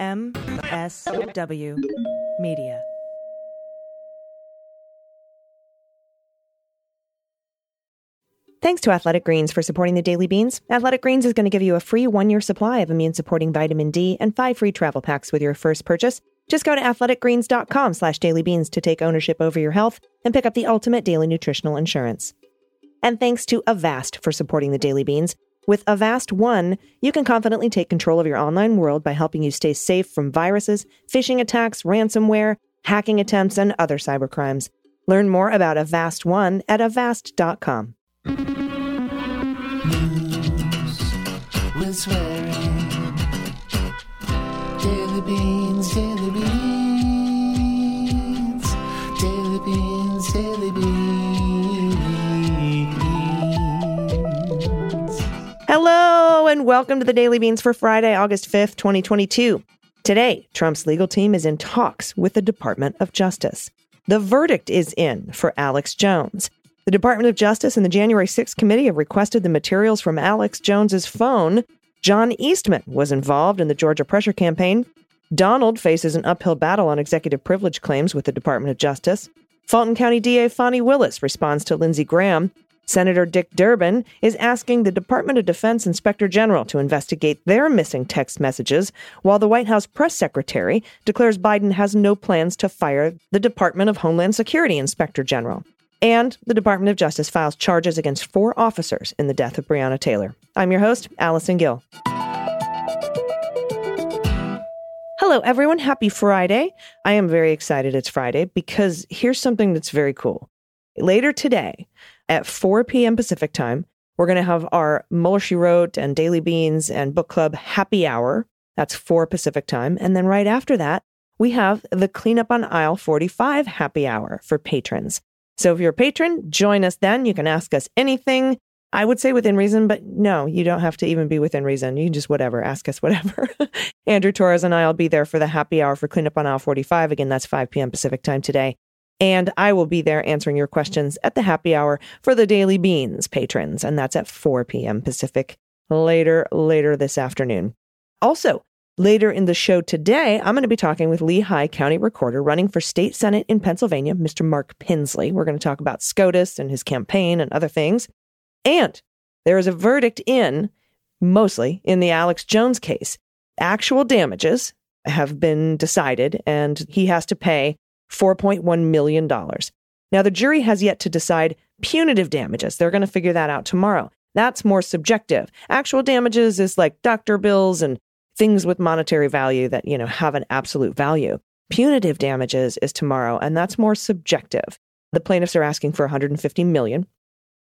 MSW Media. Thanks to Athletic Greens for supporting the Daily Beans. Athletic Greens is going to give you a free one year supply of immune supporting vitamin D and five free travel packs with your first purchase. Just go to athleticgreens.com slash dailybeans to take ownership over your health and pick up the ultimate daily nutritional insurance. And thanks to Avast for supporting the Daily Beans. With Avast One, you can confidently take control of your online world by helping you stay safe from viruses, phishing attacks, ransomware, hacking attempts, and other cybercrimes. Learn more about Avast One at avast.com. News with swearing. Daily and welcome to the Daily Beans for Friday, August 5th, 2022. Today, Trump's legal team is in talks with the Department of Justice. The verdict is in for Alex Jones. The Department of Justice and the January 6th committee have requested the materials from Alex Jones's phone. John Eastman was involved in the Georgia pressure campaign. Donald faces an uphill battle on executive privilege claims with the Department of Justice. Fulton County DA Fani Willis responds to Lindsey Graham. Senator Dick Durbin is asking the Department of Defense Inspector General to investigate their missing text messages, while the White House press secretary declares Biden has no plans to fire the Department of Homeland Security Inspector General. And the Department of Justice files charges against four officers in the death of Breonna Taylor. I'm your host, Allison Gill. Hello, everyone. Happy Friday. I am very excited it's Friday because here's something that's very cool. Later today at 4 p.m. Pacific time, we're going to have our Mueller She Wrote and Daily Beans and Book Club happy hour. That's 4 Pacific time. And then right after that, we have the Cleanup on Aisle 45 happy hour for patrons. So if you're a patron, join us then. You can ask us anything. I would say within reason, but no, you don't have to even be within reason. You can just whatever, ask us whatever. Andrew Torres and I will be there for the happy hour for Cleanup on Aisle 45. Again, that's 5 p.m. Pacific time today. And I will be there answering your questions at the happy hour for the Daily Beans patrons. And that's at 4 p.m. Pacific later, later this afternoon. Also, later in the show today, I'm going to be talking with Lehigh County Recorder running for state senate in Pennsylvania, Mr. Mark Pinsley. We're going to talk about SCOTUS and his campaign and other things. And there is a verdict in, mostly in the Alex Jones case. Actual damages have been decided, and he has to pay $4.1 million. Now, the jury has yet to decide punitive damages. They're going to figure that out tomorrow. That's more subjective. Actual damages is like doctor bills and things with monetary value that, you know, have an absolute value. Punitive damages is tomorrow, and that's more subjective. The plaintiffs are asking for 150 million.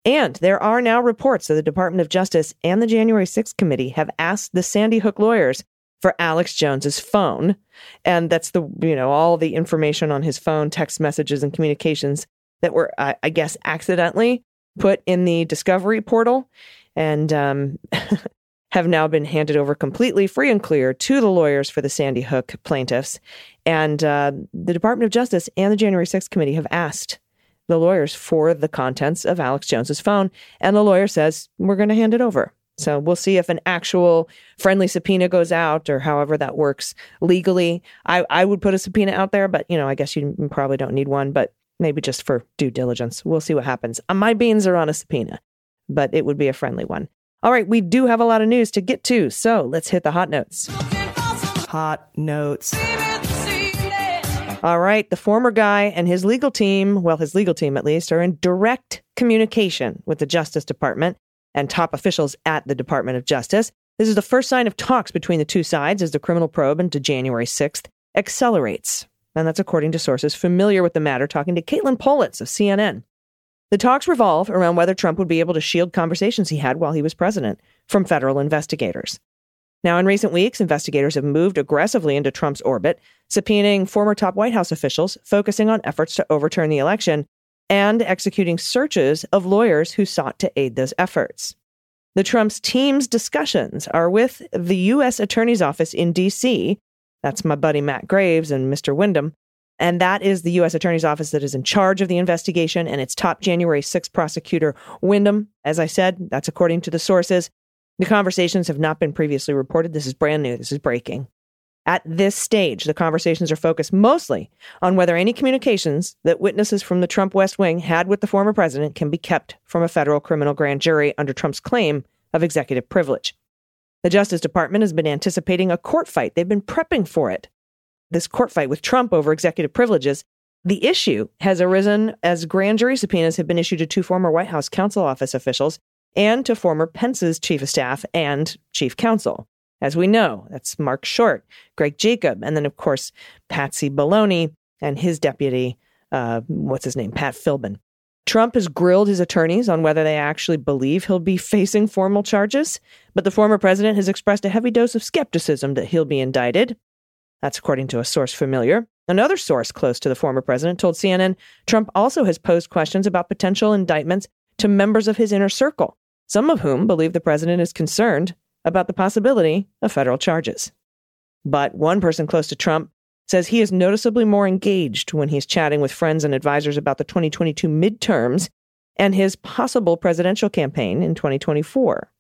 And there are now reports that the Department of Justice and the January 6th committee have asked the Sandy Hook lawyers for Alex Jones's phone. And that's the, you know, all the information on his phone, text messages and communications that were, uh, I guess, accidentally put in the discovery portal and um, have now been handed over completely free and clear to the lawyers for the Sandy Hook plaintiffs. And uh, the Department of Justice and the January 6th committee have asked the lawyers for the contents of Alex Jones's phone. And the lawyer says, we're going to hand it over. So we'll see if an actual friendly subpoena goes out or however that works legally. I, I would put a subpoena out there, but you know, I guess you probably don't need one, but maybe just for due diligence. We'll see what happens. Uh, My beans are on a subpoena, but it would be a friendly one. All right, we do have a lot of news to get to, so let's hit the hot notes. Hot notes. All right, the former guy and his legal team, well, his legal team at least, are in direct communication with the Justice Department and top officials at the Department of Justice. This is the first sign of talks between the two sides as the criminal probe into January 6th accelerates. And that's according to sources familiar with the matter, talking to Katelyn Polantz of CNN. The talks revolve around whether Trump would be able to shield conversations he had while he was president from federal investigators. Now, in recent weeks, investigators have moved aggressively into Trump's orbit, subpoenaing former top White House officials, focusing on efforts to overturn the election and executing searches of lawyers who sought to aid those efforts. The Trump's team's discussions are with the U.S. Attorney's Office in D.C. That's my buddy Matt Graves and Mr. Windom. And that is the U.S. Attorney's Office that is in charge of the investigation, and its top January 6 prosecutor, Windom. As I said, that's according to the sources. The conversations have not been previously reported. This is brand new. This is breaking. At this stage, the conversations are focused mostly on whether any communications that witnesses from the Trump West Wing had with the former president can be kept from a federal criminal grand jury under Trump's claim of executive privilege. The Justice Department has been anticipating a court fight. They've been prepping for it. This court fight with Trump over executive privileges. The issue has arisen as grand jury subpoenas have been issued to two former White House counsel office officials and to former Pence's chief of staff and chief counsel. As we know, that's Mark Short, Greg Jacob, and then, of course, Pat Cipollone and his deputy, uh, what's his name, Pat Philbin. Trump has grilled his attorneys on whether they actually believe he'll be facing formal charges, but the former president has expressed a heavy dose of skepticism that he'll be indicted. That's according to a source familiar. Another source close to the former president told CNN Trump also has posed questions about potential indictments to members of his inner circle, some of whom believe the president is concerned about the possibility of federal charges. But one person close to Trump says he is noticeably more engaged when he's chatting with friends and advisors about the 2022 midterms and his possible presidential campaign in 2024.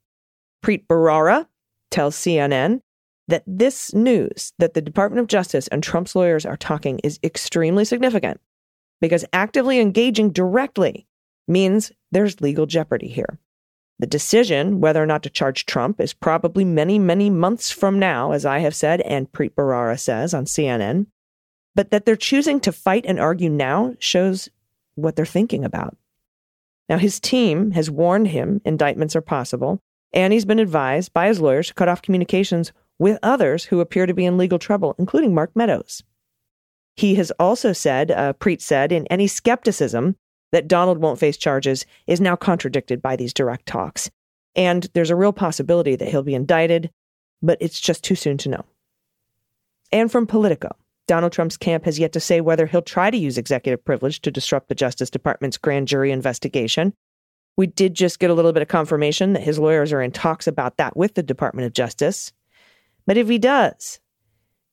Preet Bharara tells CNN that this news that the Department of Justice and Trump's lawyers are talking is extremely significant because actively engaging directly means there's legal jeopardy here. The decision whether or not to charge Trump is probably many, many months from now, as I have said, and Preet Bharara says on CNN. But that they're choosing to fight and argue now shows what they're thinking about. Now, his team has warned him indictments are possible, and he's been advised by his lawyers to cut off communications with others who appear to be in legal trouble, including Mark Meadows. He has also said, uh, Preet said, in any skepticism that Donald won't face charges is now contradicted by these direct talks. And there's a real possibility that he'll be indicted, but it's just too soon to know. And from Politico, Donald Trump's camp has yet to say whether he'll try to use executive privilege to disrupt the Justice Department's grand jury investigation. We did just get a little bit of confirmation that his lawyers are in talks about that with the Department of Justice. But if he does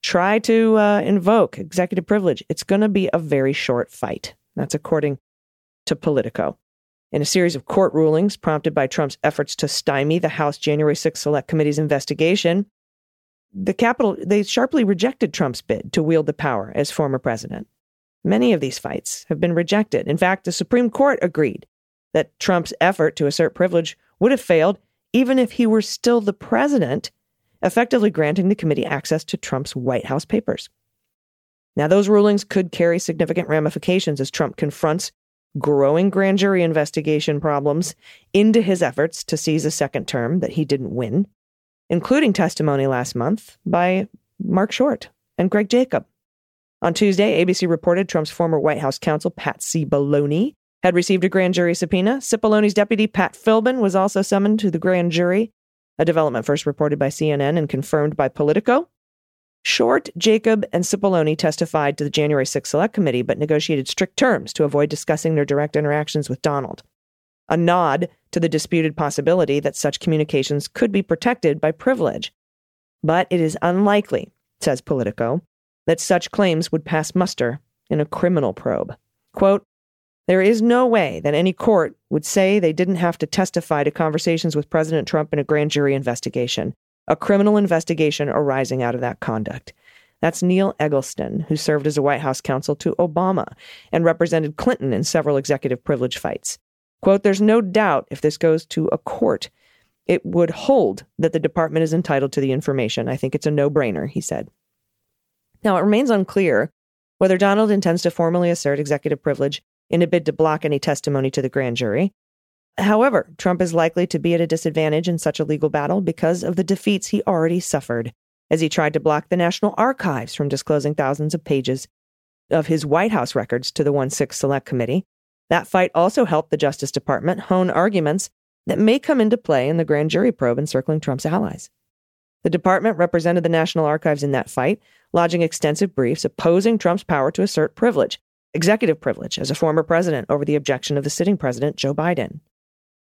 try to uh, invoke executive privilege, it's going to be a very short fight. That's according to Politico. In a series of court rulings prompted by Trump's efforts to stymie the House January 6 Select Committee's investigation, the Capitol they sharply rejected Trump's bid to wield the power as former president. Many of these fights have been rejected. In fact, the Supreme Court agreed that Trump's effort to assert privilege would have failed even if he were still the president, effectively granting the committee access to Trump's White House papers. Now, those rulings could carry significant ramifications as Trump confronts growing grand jury investigation problems into his efforts to seize a second term that he didn't win, including testimony last month by Mark Short and Greg Jacob. On Tuesday, ABC reported Trump's former White House counsel, Pat Cipollone, had received a grand jury subpoena. Cipollone's deputy, Pat Philbin, was also summoned to the grand jury, a development first reported by CNN and confirmed by Politico. Short, Jacob, and Cipollone testified to the January 6 Select Committee, but negotiated strict terms to avoid discussing their direct interactions with Donald. A nod to the disputed possibility that such communications could be protected by privilege. But it is unlikely, says Politico, that such claims would pass muster in a criminal probe. Quote, there is no way that any court would say they didn't have to testify to conversations with President Trump in a grand jury investigation a criminal investigation arising out of that conduct. That's Neil Eggleston, who served as a White House counsel to Obama and represented Clinton in several executive privilege fights. Quote, there's no doubt if this goes to a court, it would hold that the department is entitled to the information. I think it's a no brainer, he said. Now, it remains unclear whether Donald intends to formally assert executive privilege in a bid to block any testimony to the grand jury. However, Trump is likely to be at a disadvantage in such a legal battle because of the defeats he already suffered as he tried to block the National Archives from disclosing thousands of pages of his White House records to the 1 6 Select Committee. That fight also helped the Justice Department hone arguments that may come into play in the grand jury probe encircling Trump's allies. The department represented the National Archives in that fight, lodging extensive briefs opposing Trump's power to assert privilege, executive privilege, as a former president over the objection of the sitting president, Joe Biden.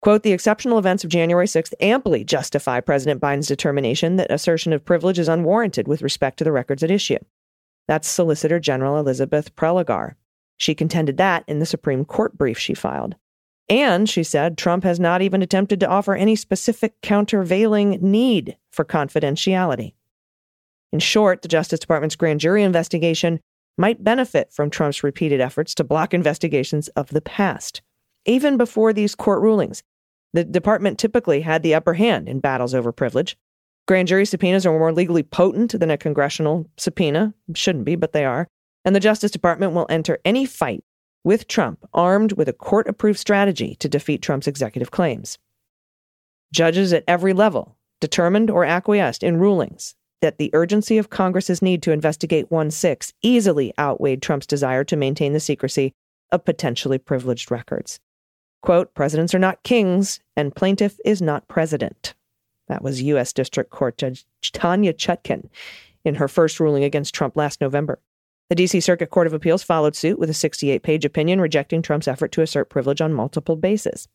Quote, the exceptional events of January 6th amply justify President Biden's determination that assertion of privilege is unwarranted with respect to the records at issue. That's Solicitor General Elizabeth Prelogar. She contended that in the Supreme Court brief she filed. And she said Trump has not even attempted to offer any specific countervailing need for confidentiality. In short, the Justice Department's grand jury investigation might benefit from Trump's repeated efforts to block investigations of the past. Even before these court rulings, the department typically had the upper hand in battles over privilege. Grand jury subpoenas are more legally potent than a congressional subpoena. Shouldn't be, but they are. And the Justice Department will enter any fight with Trump armed with a court approved strategy to defeat Trump's executive claims. Judges at every level determined or acquiesced in rulings that the urgency of Congress's need to investigate 1 6 easily outweighed Trump's desire to maintain the secrecy of potentially privileged records. Quote, presidents are not kings, and plaintiff is not president. That was U.S. District Court Judge Tanya Chutkan in her first ruling against Trump last November. The D.C. Circuit Court of Appeals followed suit with a 68 page opinion rejecting Trump's effort to assert privilege on multiple bases.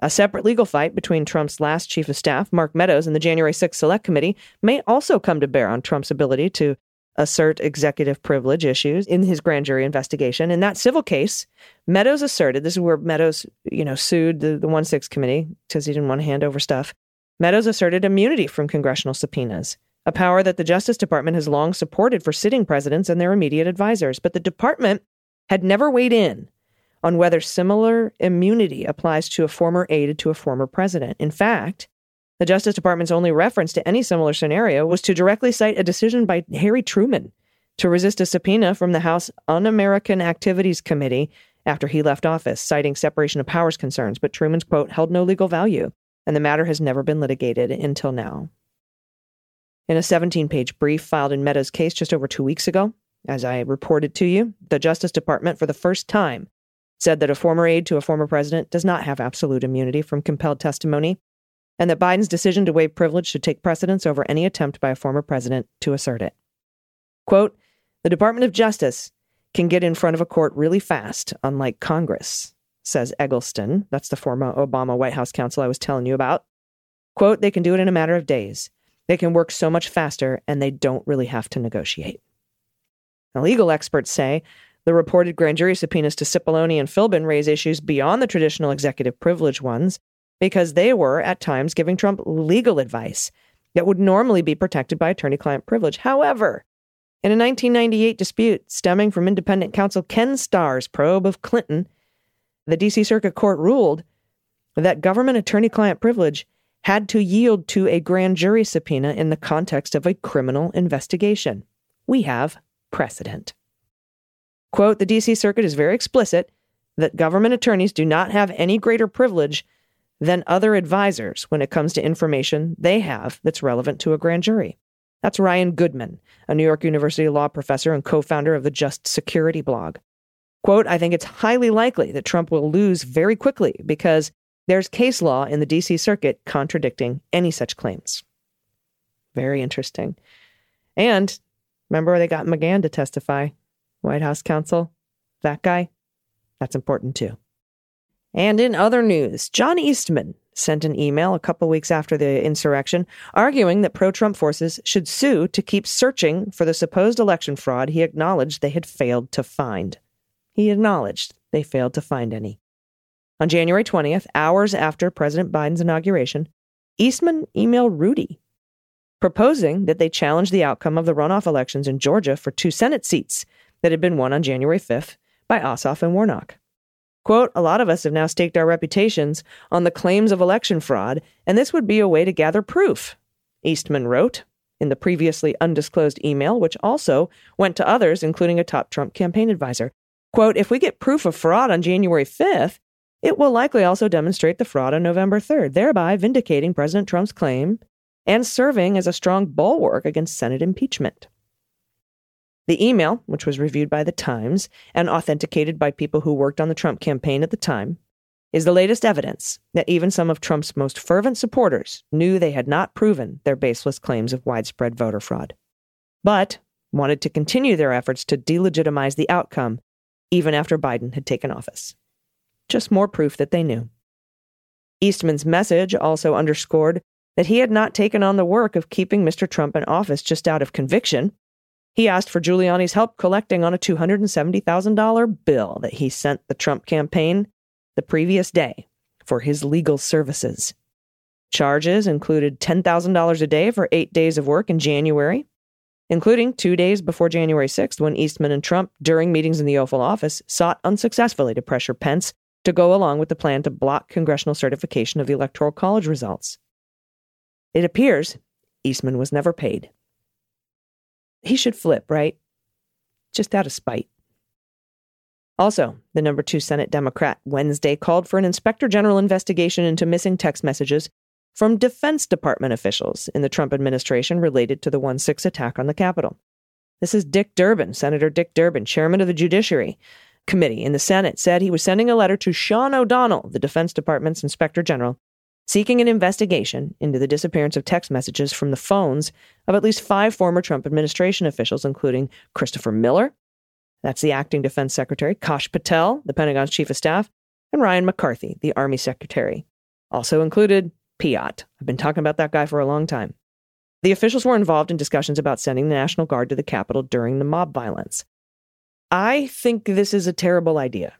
A separate legal fight between Trump's last chief of staff, Mark Meadows, and the January 6th Select Committee may also come to bear on Trump's ability to assert executive privilege issues in his grand jury investigation. In that civil case, Meadows asserted this is where Meadows, you know, sued the, the 1 6 committee because he didn't want to hand over stuff. Meadows asserted immunity from congressional subpoenas, a power that the Justice Department has long supported for sitting presidents and their immediate advisors. But the department had never weighed in on whether similar immunity applies to a former aide to a former president. In fact, the Justice Department's only reference to any similar scenario was to directly cite a decision by Harry Truman to resist a subpoena from the House Un American Activities Committee after he left office, citing separation of powers concerns. But Truman's quote held no legal value, and the matter has never been litigated until now. In a 17 page brief filed in Meadows' case just over two weeks ago, as I reported to you, the Justice Department, for the first time, said that a former aide to a former president does not have absolute immunity from compelled testimony, and that Biden's decision to waive privilege should take precedence over any attempt by a former president to assert it. Quote, the Department of Justice can get in front of a court really fast, unlike Congress, says Eggleston. That's the former Obama White House counsel I was telling you about. Quote, they can do it in a matter of days. They can work so much faster, and they don't really have to negotiate. Now, legal experts say the reported grand jury subpoenas to Cipollone and Philbin raise issues beyond the traditional executive privilege ones because they were, at times, giving Trump legal advice that would normally be protected by attorney client privilege. However, in a 1998 dispute stemming from independent counsel Ken Starr's probe of Clinton, the D.C. Circuit Court ruled that government attorney client privilege had to yield to a grand jury subpoena in the context of a criminal investigation. We have precedent. Quote The DC Circuit is very explicit that government attorneys do not have any greater privilege than other advisors when it comes to information they have that's relevant to a grand jury. That's Ryan Goodman, a New York University law professor and co founder of the Just Security blog. Quote, I think it's highly likely that Trump will lose very quickly because there's case law in the DC Circuit contradicting any such claims. Very interesting. And remember, they got McGahn to testify. White House counsel, that guy, that's important too. And in other news, John Eastman sent an email a couple weeks after the insurrection arguing that pro Trump forces should sue to keep searching for the supposed election fraud he acknowledged they had failed to find. He acknowledged they failed to find any. On January 20th, hours after President Biden's inauguration, Eastman emailed Rudy proposing that they challenge the outcome of the runoff elections in Georgia for two Senate seats that had been won on January 5th by Ossoff and Warnock. Quote, a lot of us have now staked our reputations on the claims of election fraud, and this would be a way to gather proof, Eastman wrote in the previously undisclosed email, which also went to others, including a top Trump campaign advisor. Quote, if we get proof of fraud on January 5th, it will likely also demonstrate the fraud on November 3rd, thereby vindicating President Trump's claim and serving as a strong bulwark against Senate impeachment. The email, which was reviewed by The Times and authenticated by people who worked on the Trump campaign at the time, is the latest evidence that even some of Trump's most fervent supporters knew they had not proven their baseless claims of widespread voter fraud, but wanted to continue their efforts to delegitimize the outcome even after Biden had taken office. Just more proof that they knew. Eastman's message also underscored that he had not taken on the work of keeping Mr. Trump in office just out of conviction he asked for Giuliani's help collecting on a $270,000 bill that he sent the Trump campaign the previous day for his legal services. Charges included $10,000 a day for eight days of work in January, including two days before January 6th, when Eastman and Trump, during meetings in the Oval Office, sought unsuccessfully to pressure Pence to go along with the plan to block congressional certification of the Electoral College results. It appears Eastman was never paid. He should flip, right? Just out of spite. Also, the number two Senate Democrat Wednesday called for an inspector general investigation into missing text messages from Defense Department officials in the Trump administration related to the 1 6 attack on the Capitol. This is Dick Durbin, Senator Dick Durbin, chairman of the Judiciary Committee in the Senate, said he was sending a letter to Sean O'Donnell, the Defense Department's inspector general, seeking an investigation into the disappearance of text messages from the phones of at least five former Trump administration officials, including Christopher Miller, that's the acting defense secretary, Kash Patel, the Pentagon's chief of staff, and Ryan McCarthy, the Army secretary. Also included Piatt. I've been talking about that guy for a long time. The officials were involved in discussions about sending the National Guard to the Capitol during the mob violence. I think this is a terrible idea.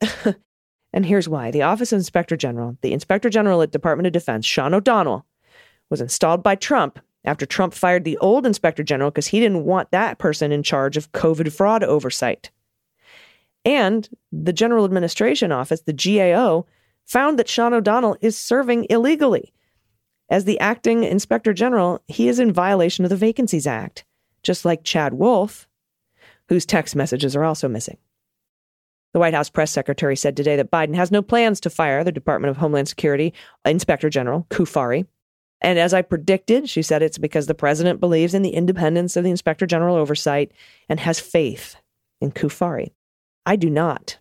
and here's why. The Office of Inspector General, the Inspector General at Department of Defense, Sean O'Donnell, was installed by Trump after Trump fired the old Inspector General because he didn't want that person in charge of COVID fraud oversight. And the General Administration Office, the GAO, found that Sean O'Donnell is serving illegally. As the acting inspector general, he is in violation of the Vacancies Act, just like Chad Wolf, whose text messages are also missing. The White House press secretary said today that Biden has no plans to fire the Department of Homeland Security Inspector General Cuffari. And as I predicted, she said it's because the president believes in the independence of the Inspector General oversight and has faith in Cuffari. I do not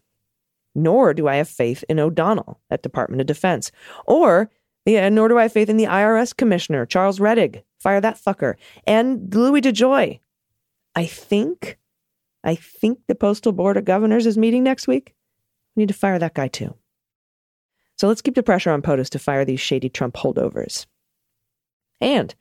nor do I have faith in O'Donnell at Department of Defense, or yeah, uh, nor do I have faith in the IRS commissioner, Charles Rettig. Fire that fucker. And Louis DeJoy. I think, I think the Postal Board of Governors is meeting next week. We need to fire that guy too. So let's keep the pressure on POTUS to fire these shady Trump holdovers. And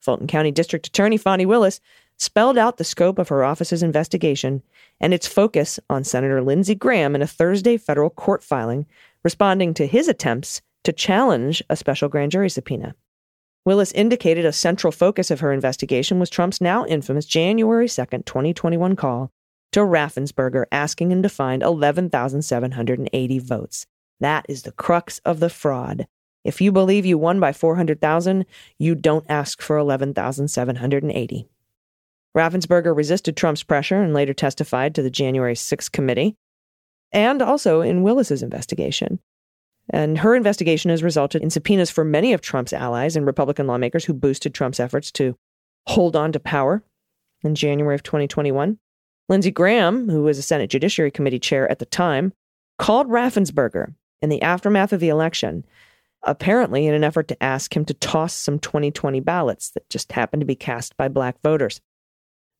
Fulton County District Attorney Fani Willis spelled out the scope of her office's investigation and its focus on Senator Lindsey Graham in a Thursday federal court filing responding to his attempts to challenge a special grand jury subpoena. Willis indicated a central focus of her investigation was Trump's now infamous January 2, 2021 call to Raffensperger asking him to find 11,780 votes. That is the crux of the fraud. If you believe you won by 400,000, you don't ask for 11,780. Raffensperger resisted Trump's pressure and later testified to the January 6 committee and also in Willis's investigation. And her investigation has resulted in subpoenas for many of Trump's allies and Republican lawmakers who boosted Trump's efforts to hold on to power in January of 2021. Lindsey Graham, who was a Senate Judiciary Committee chair at the time, called Raffensperger in the aftermath of the election, apparently in an effort to ask him to toss some 2020 ballots that just happened to be cast by black voters.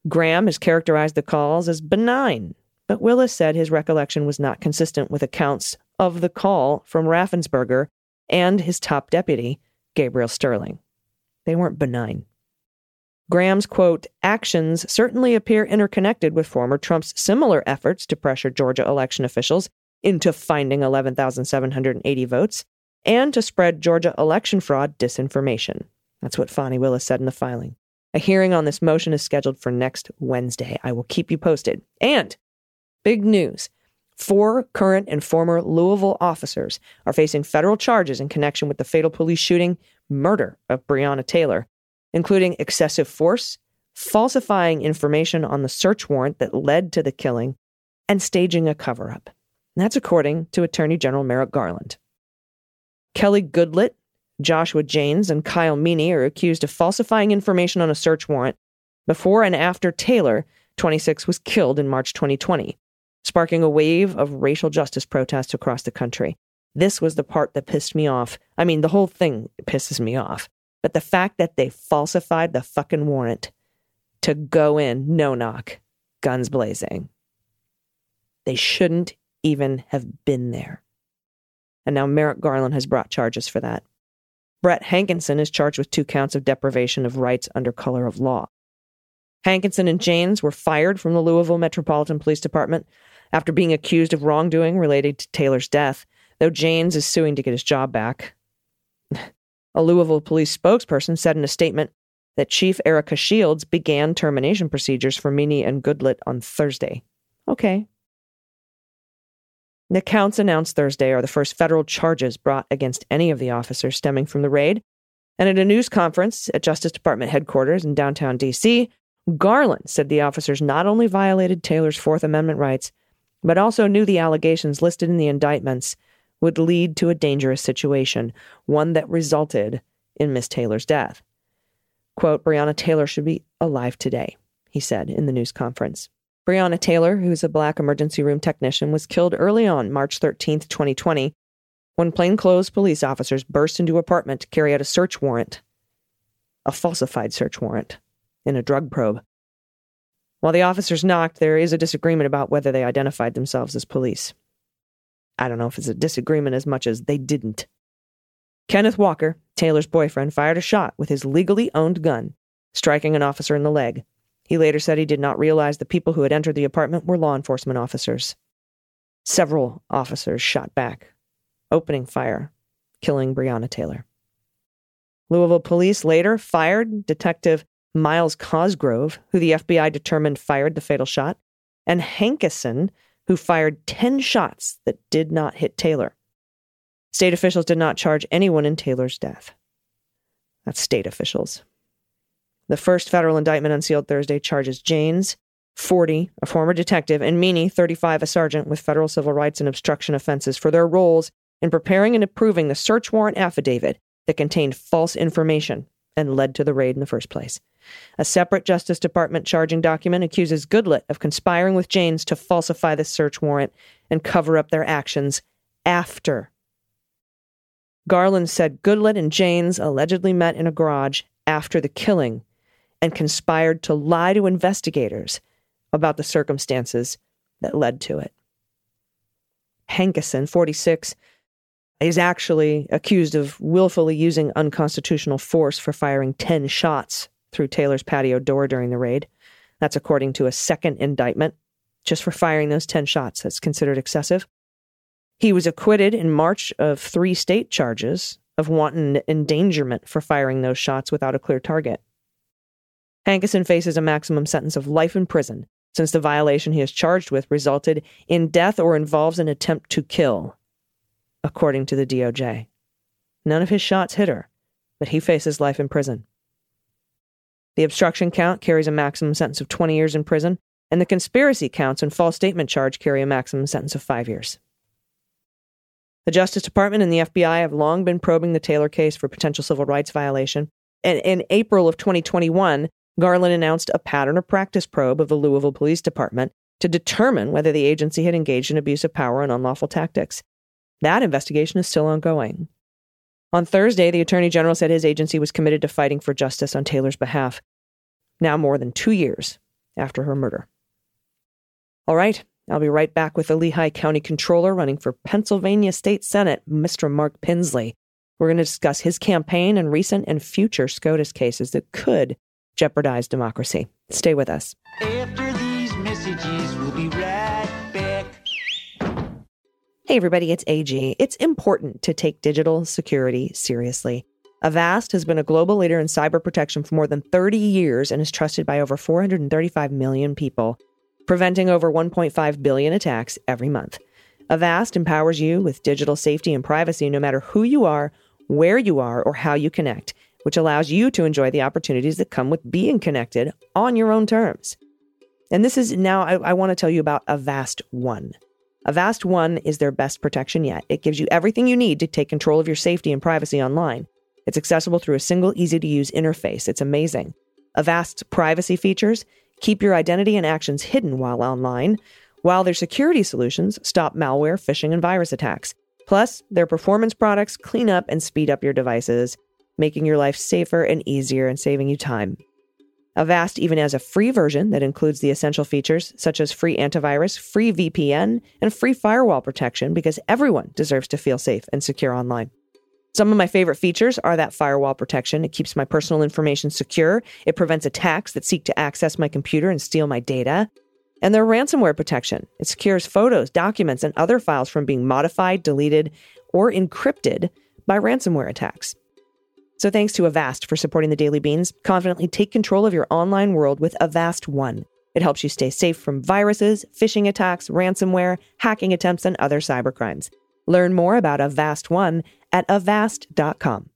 Graham has characterized the calls as benign, but Willis said his recollection was not consistent with accounts of the call from Raffensperger and his top deputy, Gabriel Sterling. They weren't benign. Graham's quote, actions certainly appear interconnected with former Trump's similar efforts to pressure Georgia election officials into finding 11,780 votes and to spread Georgia election fraud disinformation. That's what Fani Willis said in the filing. A hearing on this motion is scheduled for next Wednesday. I will keep you posted. And big news four current and former Louisville officers are facing federal charges in connection with the fatal police shooting murder of Breonna Taylor, including excessive force, falsifying information on the search warrant that led to the killing, and staging a cover up. That's according to Attorney General Merrick Garland. Kelly Goodlett, Joshua Jaynes and Kyle Meany are accused of falsifying information on a search warrant before and after Taylor, 26, was killed in March 2020, sparking a wave of racial justice protests across the country. This was the part that pissed me off. I mean, the whole thing pisses me off. But the fact that they falsified the fucking warrant to go in, no knock, guns blazing. They shouldn't even have been there. And now Merrick Garland has brought charges for that. Brett Hankison is charged with two counts of deprivation of rights under color of law. Hankison and Jaynes were fired from the Louisville Metropolitan Police Department after being accused of wrongdoing related to Taylor's death, though Jaynes is suing to get his job back. A Louisville police spokesperson said in a statement that Chief Erica Shields began termination procedures for Meany and Goodlett on Thursday. Okay. The counts announced Thursday are the first federal charges brought against any of the officers stemming from the raid. And at a news conference at Justice Department headquarters in downtown D.C., Garland said the officers not only violated Taylor's Fourth Amendment rights, but also knew the allegations listed in the indictments would lead to a dangerous situation, one that resulted in Miss Taylor's death. Quote, Breonna Taylor should be alive today, he said in the news conference. Breonna Taylor, who's a black emergency room technician, was killed early on March 13, 2020, when plainclothes police officers burst into apartment to carry out a search warrant, a falsified search warrant, in a drug probe. While the officers knocked, there is a disagreement about whether they identified themselves as police. I don't know if it's a disagreement as much as they didn't. Kenneth Walker, Taylor's boyfriend, fired a shot with his legally owned gun, striking an officer in the leg. He later said he did not realize the people who had entered the apartment were law enforcement officers. Several officers shot back, opening fire, killing Breonna Taylor. Louisville police later fired Detective Myles Cosgrove, who the FBI determined fired the fatal shot, and Hankison, who fired 10 shots that did not hit Taylor. State officials did not charge anyone in Taylor's death. That's state officials. The first federal indictment unsealed Thursday charges Jaynes, 40, a former detective, and Meany, 35, a sergeant, with federal civil rights and obstruction offenses for their roles in preparing and approving the search warrant affidavit that contained false information and led to the raid in the first place. A separate Justice Department charging document accuses Goodlett of conspiring with Jaynes to falsify the search warrant and cover up their actions after. Garland said Goodlett and Jaynes allegedly met in a garage after the killing and conspired to lie to investigators about the circumstances that led to it. Hankison, 46, is actually accused of willfully using unconstitutional force for firing 10 shots through Taylor's patio door during the raid. That's according to a second indictment. Just for firing those 10 shots, that's considered excessive. He was acquitted in March of three state charges of wanton endangerment for firing those shots without a clear target. Hankison faces a maximum sentence of life in prison since the violation he is charged with resulted in death or involves an attempt to kill, according to the DOJ. None of his shots hit her, but he faces life in prison. The obstruction count carries a maximum sentence of 20 years in prison, and the conspiracy counts and false statement charge carry a maximum sentence of five years. The Justice Department and the FBI have long been probing the Taylor case for potential civil rights violation. And in April of 2021, Garland announced a pattern or practice probe of the Louisville Police Department to determine whether the agency had engaged in abuse of power and unlawful tactics. That investigation is still ongoing. On Thursday, the Attorney General said his agency was committed to fighting for justice on Taylor's behalf, now more than two years after her murder. All right, I'll be right back with the Lehigh County Controller running for Pennsylvania State Senate, Mr. Mark Pinsley. We're going to discuss his campaign and recent and future SCOTUS cases that could jeopardize democracy. Stay with us. After these messages, we'll be Hey, everybody, it's AG. It's important to take digital security seriously. Avast has been a global leader in cyber protection for more than 30 years and is trusted by over 435 million people, preventing over 1.5 billion attacks every month. Avast empowers you with digital safety and privacy no matter who you are, where you are, or how you connect, which allows you to enjoy the opportunities that come with being connected on your own terms. And this is now, I, I want to tell you about Avast One. Avast One is their best protection yet. It gives you everything you need to take control of your safety and privacy online. It's accessible through a single, easy to use interface. It's amazing. Avast's privacy features keep your identity and actions hidden while online, while their security solutions stop malware, phishing, and virus attacks. Plus, their performance products clean up and speed up your devices, making your life safer and easier and saving you time. Avast even has a free version that includes the essential features such as free antivirus, free VPN, and free firewall protection because everyone deserves to feel safe and secure online. Some of my favorite features are that firewall protection. It keeps my personal information secure. It prevents attacks that seek to access my computer and steal my data. And their ransomware protection. It secures photos, documents, and other files from being modified, deleted, or encrypted by ransomware attacks. So thanks to Avast for supporting the Daily Beans. Confidently take control of your online world with Avast One. It helps you stay safe from viruses, phishing attacks, ransomware, hacking attempts, and other cybercrimes. Learn more about Avast One at avast.com.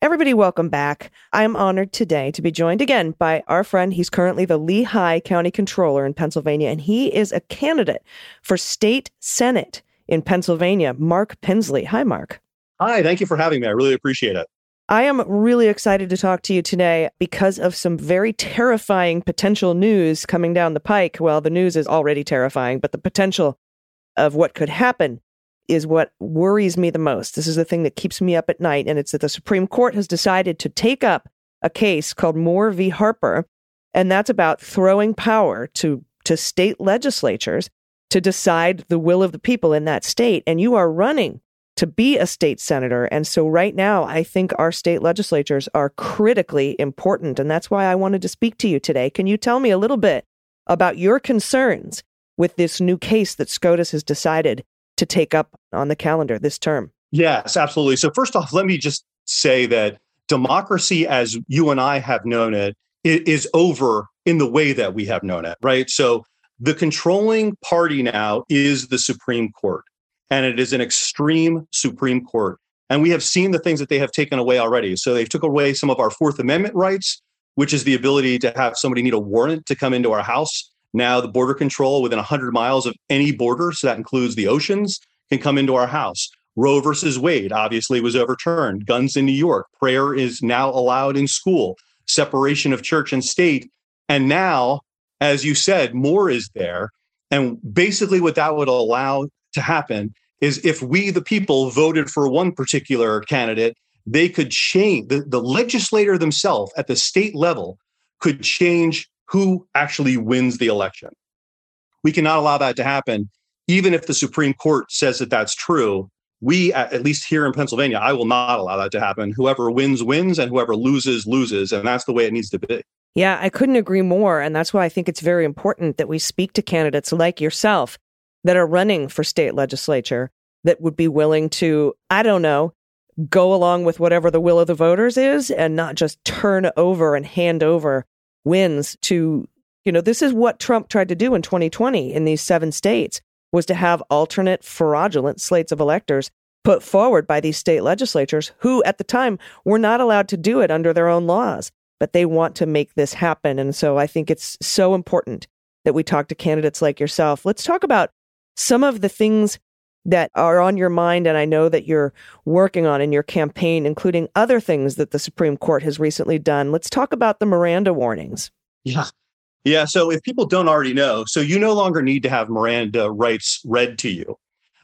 Everybody, welcome back. I am honored today to be joined again by our friend. He's currently the Lehigh County Controller in Pennsylvania, and he is a candidate for state senate in Pennsylvania. Mark Pinsley. Hi, Mark. Hi, thank you for having me. I really appreciate it. I am really excited to talk to you today because of some very terrifying potential news coming down the pike. Well, the news is already terrifying, but the potential of what could happen is what worries me the most. This is the thing that keeps me up at night, and it's that the Supreme Court has decided to take up a case called Moore v. Harper, and that's about throwing power to to state legislatures to decide the will of the people in that state. And you are running to be a state senator. And so, right now, I think our state legislatures are critically important. And that's why I wanted to speak to you today. Can you tell me a little bit about your concerns with this new case that SCOTUS has decided to take up on the calendar this term? Yes, absolutely. So, first off, let me just say that democracy, as you and I have known it, is over in the way that we have known it, right? So, the controlling party now is the Supreme Court, and it is an extreme Supreme Court. And we have seen the things that they have taken away already. So, they've took away some of our Fourth Amendment rights, which is the ability to have somebody need a warrant to come into our house. Now, the border control within 100 miles of any border, so that includes the oceans, can come into our house. Roe versus Wade obviously was overturned. Guns in New York. Prayer is now allowed in school. Separation of church and state. And now, as you said, Moore is there. And basically, what that would allow to happen is if we, the people, voted for one particular candidate, they could change the, the legislator themselves at the state level could change who actually wins the election. We cannot allow that to happen. Even if the Supreme Court says that that's true, we, at least here in Pennsylvania, I will not allow that to happen. Whoever wins, wins, and whoever loses, loses. And that's the way it needs to be. Yeah, I couldn't agree more. And that's why I think it's very important that we speak to candidates like yourself that are running for state legislature that would be willing to, I don't know, go along with whatever the will of the voters is and not just turn over and hand over wins to, you know, this is what Trump tried to do in 2020 in these seven states was to have alternate fraudulent slates of electors put forward by these state legislatures who at the time were not allowed to do it under their own laws but they want to make this happen. And so i think it's so important that we talk to candidates like yourself. Let's talk about some of the things that are on your mind and i know that you're working on in your campaign including other things that the supreme court has recently done let's talk about the miranda warnings Yeah. Yeah. So if people don't already know, so you no longer need to have Miranda rights read to you.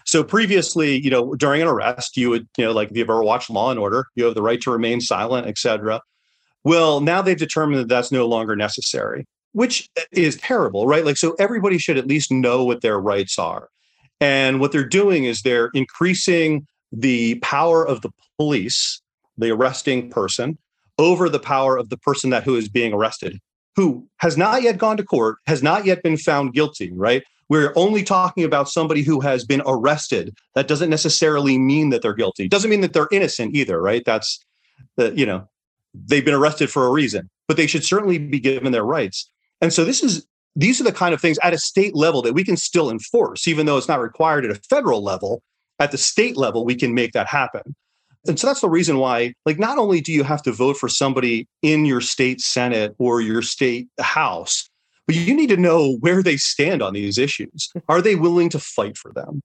So previously, you know, during an arrest, you would, you know, like if you've ever watched Law and Order, you have the right to remain silent, et cetera. Well, now they've determined that that's no longer necessary, which is terrible, right? Like, so everybody should at least know what their rights are. And what they're doing is they're increasing the power of the police, the arresting person, over the power of the person that who is being arrested who has not yet gone to court, has not yet been found guilty, right? We're only talking about somebody who has been arrested. That doesn't necessarily mean that they're guilty. Doesn't mean that they're innocent either, right? That's the, you know, they've been arrested for a reason, but they should certainly be given their rights. And so this is these are the kind of things at a state level that we can still enforce, even though it's not required at a federal level. At the state level, we can make that happen. And so that's the reason why, like, not only do you have to vote for somebody in your state Senate or your state House, but you need to know where they stand on these issues. Are they willing to fight for them?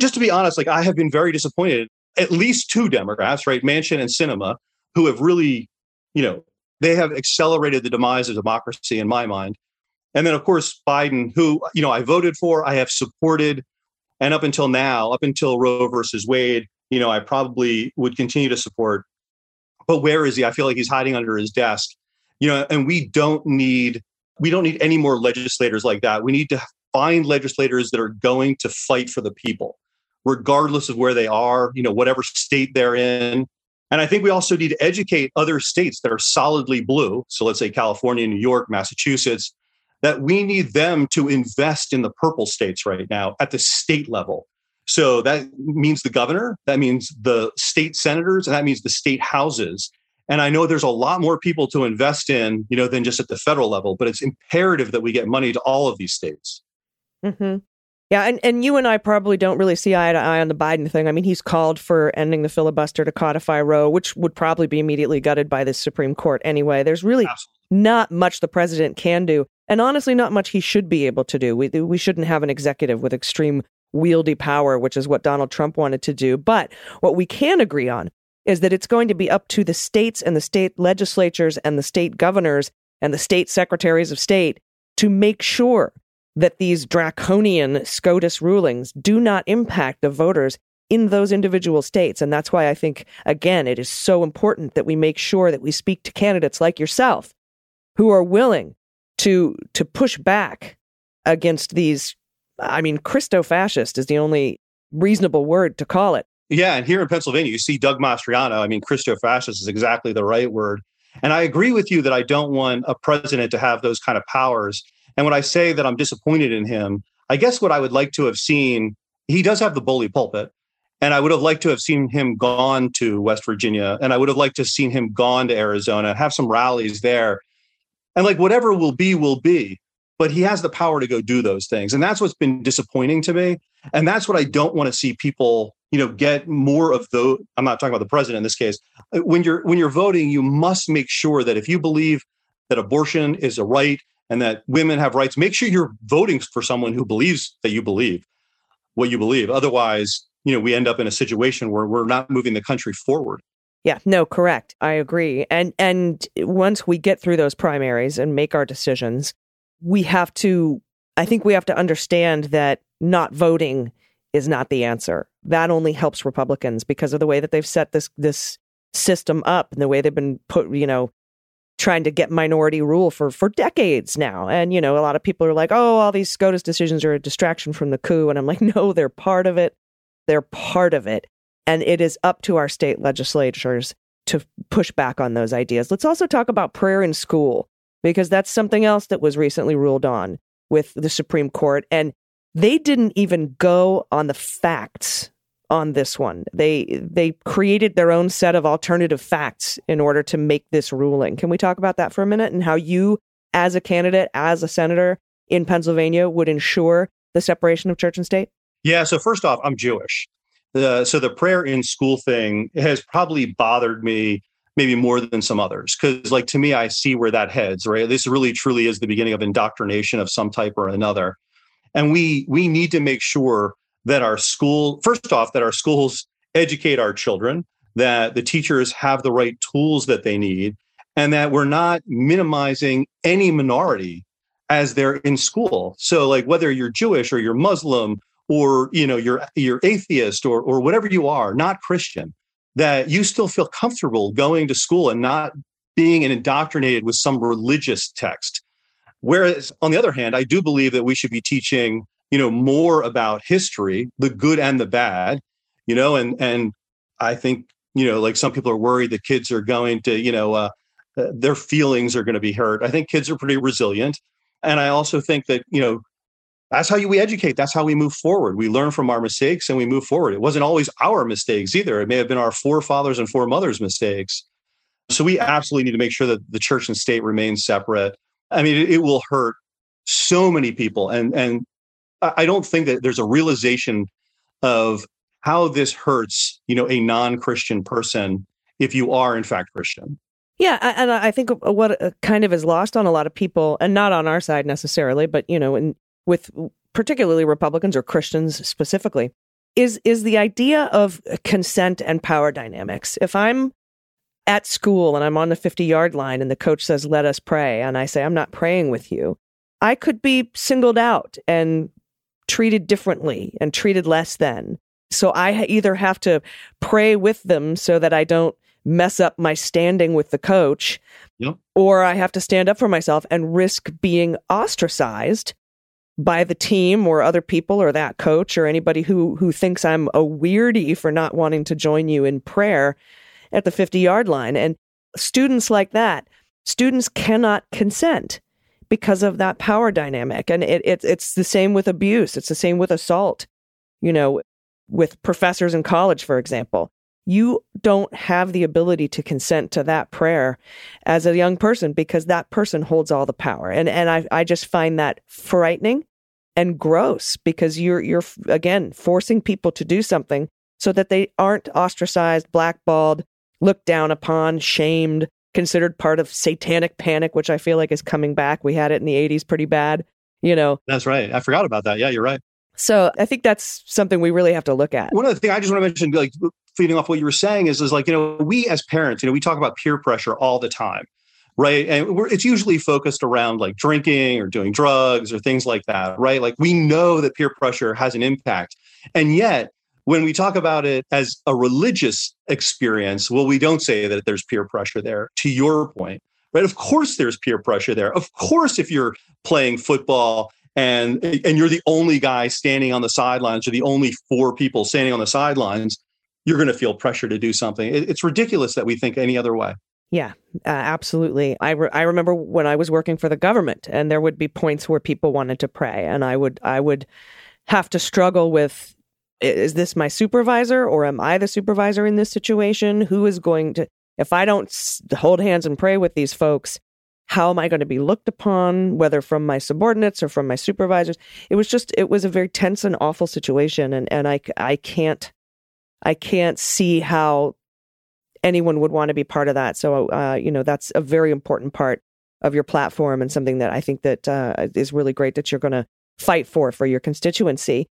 Just to be honest, like, I have been very disappointed. At least two Democrats, right, Manchin and Sinema, who have really, you know, they have accelerated the demise of democracy in my mind. And then, of course, Biden, who, you know, I voted for, I have supported. And up until now, up until Roe versus Wade, you know, I probably would continue to support. But where is he? I feel like he's hiding under his desk. You know, and we don't need we don't need any more legislators like that. We need to find legislators that are going to fight for the people, regardless of where they are, you know, whatever state they're in. And I think we also need to educate other states that are solidly blue. So let's say California, New York, Massachusetts, that we need them to invest in the purple states right now at the state level. So that means the governor, that means the state senators, and that means the state houses. And I know there's a lot more people to invest in, you know, than just at the federal level, but it's imperative that we get money to all of these states. hmm Yeah, and, and you and I probably don't really see eye to eye on the Biden thing. I mean, he's called for ending the filibuster to codify Roe, which would probably be immediately gutted by the Supreme Court anyway. There's really Absolutely. not much the president can do, and honestly, not much he should be able to do. We we shouldn't have an executive with extreme wieldy power, which is what Donald Trump wanted to do. But what we can agree on is that it's going to be up to the states and the state legislatures and the state governors and the state secretaries of state to make sure that these draconian SCOTUS rulings do not impact the voters in those individual states. And that's why I think, again, it is so important that we make sure that we speak to candidates like yourself who are willing to to push back against these I mean, Christo-fascist is the only reasonable word to call it. Yeah, and here in Pennsylvania, you see Doug Mastriano. I mean, Christo-fascist is exactly the right word. And I agree with you that I don't want a president to have those kind of powers. And when I say that I'm disappointed in him, I guess what I would like to have seen, he does have the bully pulpit. And I would have liked to have seen him gone to West Virginia, and I would have liked to have seen him gone to Arizona, have some rallies there. And like whatever will be, will be. But he has the power to go do those things. And that's what's been disappointing to me. And that's what I don't want to see people, you know, get more of the I'm not talking about the president in this case. When you're when you're voting, you must make sure that if you believe that abortion is a right and that women have rights, make sure you're voting for someone who believes that you believe what you believe. Otherwise, you know, we end up in a situation where we're not moving the country forward. Yeah, no, correct. I agree. And and once we get through those primaries and make our decisions, we have to I think we have to understand that not voting is not the answer. That only helps Republicans because of the way that they've set this this system up and the way they've been put, you know, trying to get minority rule for for decades now. And you know, a lot of people are like, "Oh, all these SCOTUS decisions are a distraction from the coup." And I'm like, "No, they're part of it. They're part of it." And it is up to our state legislatures to push back on those ideas. Let's also talk about prayer in school because that's something else that was recently ruled on with the Supreme Court and they didn't even go on the facts on this one. They they created their own set of alternative facts in order to make this ruling. Can we talk about that for a minute and how you as a candidate, as a senator in Pennsylvania would ensure the separation of church and state? Yeah. So first off, I'm Jewish. So the prayer in school thing has probably bothered me maybe more than some others because like to me i see where that heads right this really truly is the beginning of indoctrination of some type or another and we we need to make sure that our school first off that our schools educate our children that the teachers have the right tools that they need and that we're not minimizing any minority as they're in school. So like whether you're jewish or you're muslim or you know you're you're atheist or or whatever you are not christian that you still feel comfortable going to school and not being indoctrinated with some religious text. Whereas on the other hand i do believe that we should be teaching you know more about history the good and the bad you know and and i think you know like some people are worried that kids are going to you know uh, uh, their feelings are going to be hurt. I think kids are pretty resilient. And i also think that you know that's how you, we educate. That's how we move forward. We learn from our mistakes and we move forward. It wasn't always our mistakes either. It may have been our forefathers and foremothers mistakes. So we absolutely need to make sure that the church and state remain separate. I mean it, it will hurt so many people. And and i don't think that there's a realization of how this hurts you know a non-christian person if you are in fact christian Yeah, and I think what uh, kind of is lost on a lot of people, and not on our side necessarily, but you know, in, with particularly Republicans or Christians specifically, is is the idea of consent and power dynamics. If I'm at school and I'm on the 50 yard line and the coach says, "Let us pray," and I say, "I'm not praying with you," I could be singled out and treated differently and treated less than. So I either have to pray with them so that I don't mess up my standing with the coach, Yep. or I have to stand up for myself and risk being ostracized by the team or other people or that coach or anybody who who thinks I'm a weirdie for not wanting to join you in prayer at the 50 yard line. And students like that, students cannot consent because of that power dynamic. And it, it it's the same with abuse. It's the same with assault. You know, with professors in college, for example. you don't have the ability to consent to that prayer as a young person because that person holds all the power. And and I I just find that frightening and gross because you're you're again forcing people to do something so that they aren't ostracized, blackballed, looked down upon, shamed, considered part of satanic panic, which I feel like is coming back. We had it in the 80s pretty bad, you know. That's right. I forgot about that. Yeah, you're right. So I think that's something we really have to look at. One of the things I just want to mention, like feeding off what you were saying, is is like you know we as parents, you know, we talk about peer pressure all the time, right? And we're, it's usually focused around like drinking or doing drugs or things like that, right? Like we know that peer pressure has an impact, and yet when we talk about it as a religious experience, well, we don't say that there's peer pressure there. To your point, right? Of course, there's peer pressure there. Of course, if you're playing football and and you're the only guy standing on the sidelines, or the only four people standing on the sidelines, you're going to feel pressure to do something. It, it's ridiculous that we think any other way. Yeah, uh, absolutely. I re- I remember when I was working for the government, and there would be points where people wanted to pray, and I would I would have to struggle with is this my supervisor or am I the supervisor in this situation? Who is going to, if I don't hold hands and pray with these folks, how am I going to be looked upon, whether from my subordinates or from my supervisors? It was just, it was a very tense and awful situation. And, and I, I can't, I can't see how anyone would want to be part of that. So, uh, you know, that's a very important part of your platform and something that I think that uh, is really great that you're going to fight for for your constituency.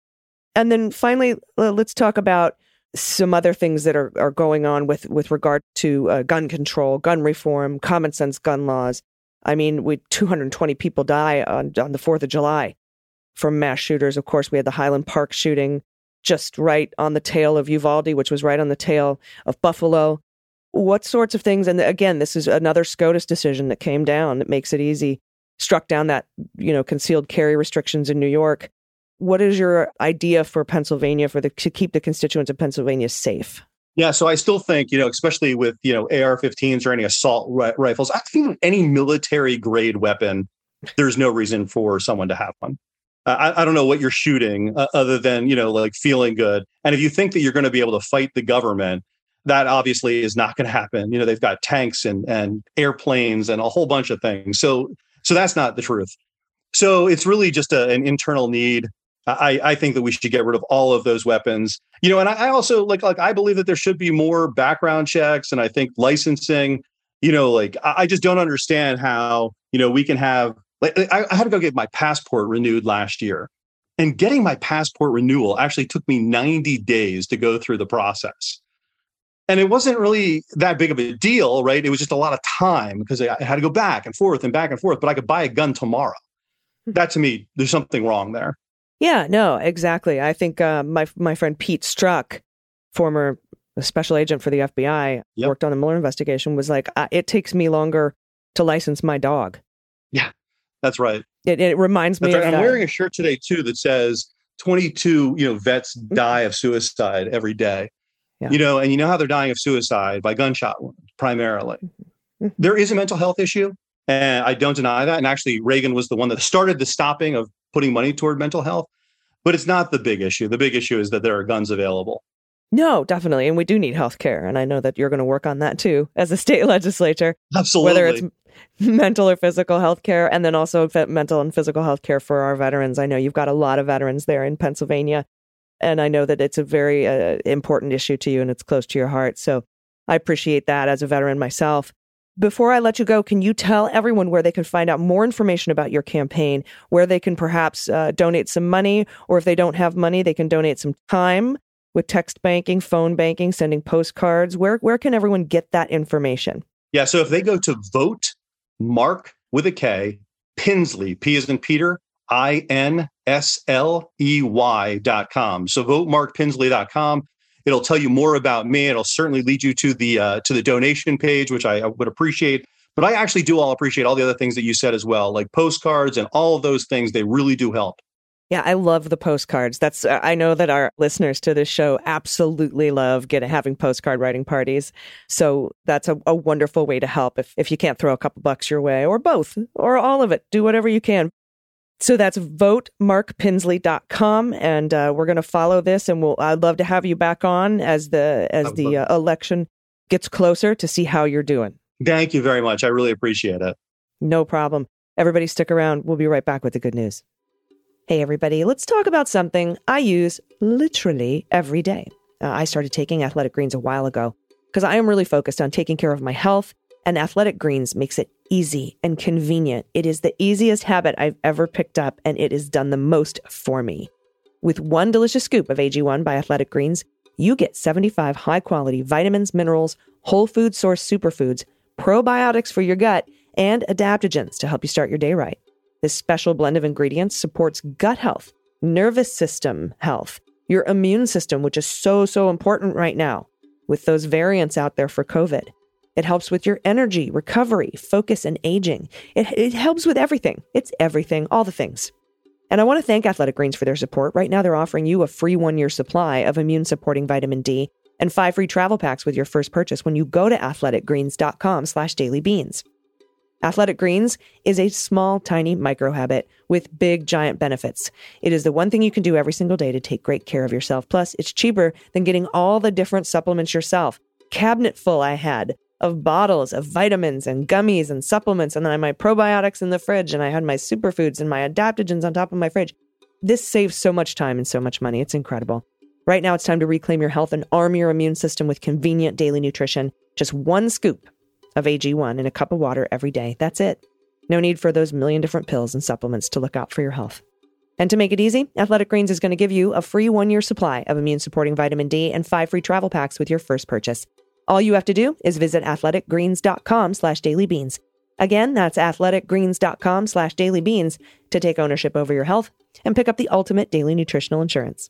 And then finally, let's talk about some other things that are, are going on with, with regard to uh, gun control, gun reform, common sense gun laws. I mean, we 220 people die on, on the 4th of July from mass shooters. Of course, we had the Highland Park shooting just right on the tail of Uvalde, which was right on the tail of Buffalo. What sorts of things? And again, this is another SCOTUS decision that came down that makes it easy, struck down that, you know, concealed carry restrictions in New York what is your idea for Pennsylvania for the to keep the constituents of Pennsylvania safe? Yeah, so I still think you know, especially with you know AR-15s or any assault ri- rifles, I think any military grade weapon, there's no reason for someone to have one. I, I don't know what you're shooting uh, other than you know like feeling good. And if you think that you're going to be able to fight the government, that obviously is not going to happen. You know they've got tanks and and airplanes and a whole bunch of things. So so that's not the truth. So it's really just a, an internal need I, I think that we should get rid of all of those weapons. You know, and I, I also like like I believe that there should be more background checks and I think licensing. You know, like I, I just don't understand how you know we can have like I, I had to go get my passport renewed last year, and getting my passport renewal actually took me 90 days to go through the process. And it wasn't really that big of a deal, right? It was just a lot of time because I had to go back and forth and back and forth, but I could buy a gun tomorrow. Hmm. That to me, there's something wrong there. Yeah, no, exactly. I think uh, my my friend Pete Strzok, former special agent for the FBI, yep. worked on the Mueller investigation, was like, uh, it takes me longer to license my dog. Yeah, that's right. It, it reminds that's me. Right. I'm that. wearing a shirt today too that says 22, you know, vets mm-hmm. die of suicide every day. Yeah. You know, and you know how they're dying of suicide by gunshot primarily. Mm-hmm. mm-hmm. There is a mental health issue, and I don't deny that. And actually, Reagan was the one that started the stopping of putting money toward mental health. But it's not the big issue. The big issue is that there are guns available. No, definitely. And we do need health care. And I know that you're going to work on that too as a state legislature. Absolutely. Whether it's mental or physical health care, and then also mental and physical health care for our veterans. I know you've got a lot of veterans there in Pennsylvania. And I know that it's a very uh, important issue to you and it's close to your heart. So I appreciate that as a veteran myself. Before I let you go, can you tell everyone where they can find out more information about your campaign, where they can perhaps uh, donate some money, or if they don't have money, they can donate some time with text banking, phone banking, sending postcards? Where, where can everyone get that information? Yeah, so if they go to vote Mark with a K, Pinsley, P is in Peter, I N S L E Y dot com. So vote dot com. It'll tell you more about me. It'll certainly lead you to the uh, to the donation page, which I, I would appreciate. But I actually do all appreciate all the other things that you said as well, like postcards and all of those things. They really do help. Yeah, I love the postcards. That's uh, I know that our listeners to this show absolutely love getting having postcard writing parties. So that's a, a wonderful way to help if if you can't throw a couple bucks your way or both or all of it. Do whatever you can. So that's votemarkpinsley.com. And uh, we're going to follow this. And we'll, I'd love to have you back on as the, as the uh, election gets closer to see how you're doing. Thank you very much. I really appreciate it. No problem. Everybody stick around. We'll be right back with the good news. Hey, everybody, let's talk about something I use literally every day. Uh, I started taking Athletic Greens a while ago because I am really focused on taking care of my health, and Athletic Greens makes it easy and convenient. It is the easiest habit I've ever picked up, and it has done the most for me. With one delicious scoop of AG1 by Athletic Greens, you get 75 high quality vitamins, minerals, whole food source superfoods, probiotics for your gut, and adaptogens to help you start your day right. This special blend of ingredients supports gut health, nervous system health, your immune system, which is so, so important right now with those variants out there for COVID. It helps with your energy, recovery, focus, and aging. It, it helps with everything. It's everything, all the things. And I want to thank Athletic Greens for their support. Right now, they're offering you a free one year supply of immune supporting vitamin D and five free travel packs with your first purchase when you go to athleticgreens.com slash dailybeans. Athletic Greens is a small, tiny micro habit with big, giant benefits. It is the one thing you can do every single day to take great care of yourself. Plus, it's cheaper than getting all the different supplements yourself. Cabinet full I had of bottles of vitamins and gummies and supplements, and then I had my probiotics in the fridge, and I had my superfoods and my adaptogens on top of my fridge. This saves so much time and so much money. It's incredible. Right now, it's time to reclaim your health and arm your immune system with convenient daily nutrition. Just one scoop of AG1 in a cup of water every day. That's it. No need for those million different pills and supplements to look out for your health. And to make it easy, Athletic Greens is going to give you a free one year supply of immune supporting vitamin D and five free travel packs with your first purchase. All you have to do is visit athleticgreens.com slash dailybeans. Again, that's athleticgreens.com slash dailybeans to take ownership over your health and pick up the ultimate daily nutritional insurance.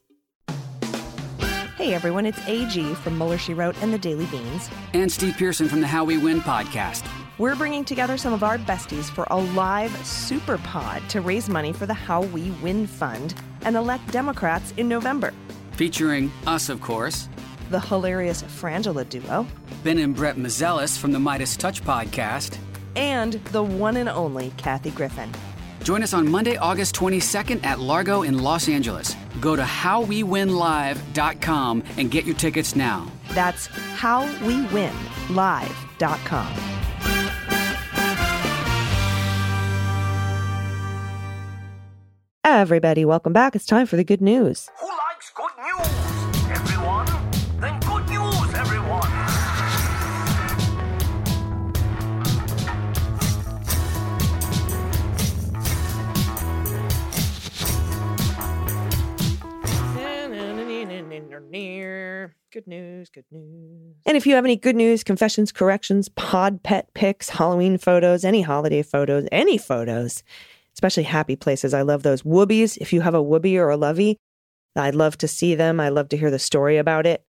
Hey everyone, it's AG from Mueller She Wrote and the Daily Beans. and Steve Pearson from the How We Win podcast. We're bringing together some of our besties for a live super pod to raise money for the How We Win Fund and elect Democrats in November. Featuring us, of course, The hilarious Frangela duo Ben and Brett Meiselas from the MeidasTouch podcast. and the one and only Kathy Griffin. Join us on Monday, August 22nd at Largo in Los Angeles. Go to howwewinlive.com and get your tickets now. That's howwewinlive.com. Everybody, welcome back. It's time for the good news. Who good news? Good news, good news. And if you have any good news, confessions, corrections, pod pet pics, Halloween photos, any holiday photos, any photos, especially happy places. I love those. Whoobies, if you have a whoobie or a lovey, I'd love to see them. I love to hear the story about it.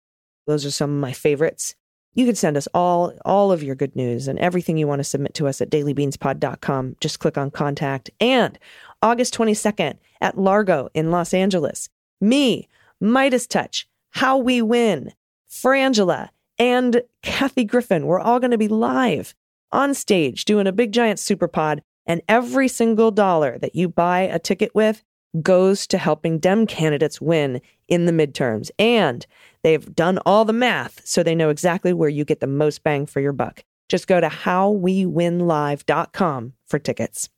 Those are some of my favorites. You can send us all all of your good news and everything you want to submit to us at dailybeanspod.com. Just click on contact. And August 22nd at Largo in Los Angeles, me, MeidasTouch, How We Win, Frangela, and Kathy Griffin. We're all going to be live on stage doing a big giant super pod. And every single dollar that you buy a ticket with goes to helping Dem candidates win in the midterms. And they've done all the math so they know exactly where you get the most bang for your buck. Just go to howwewinlive.com for tickets.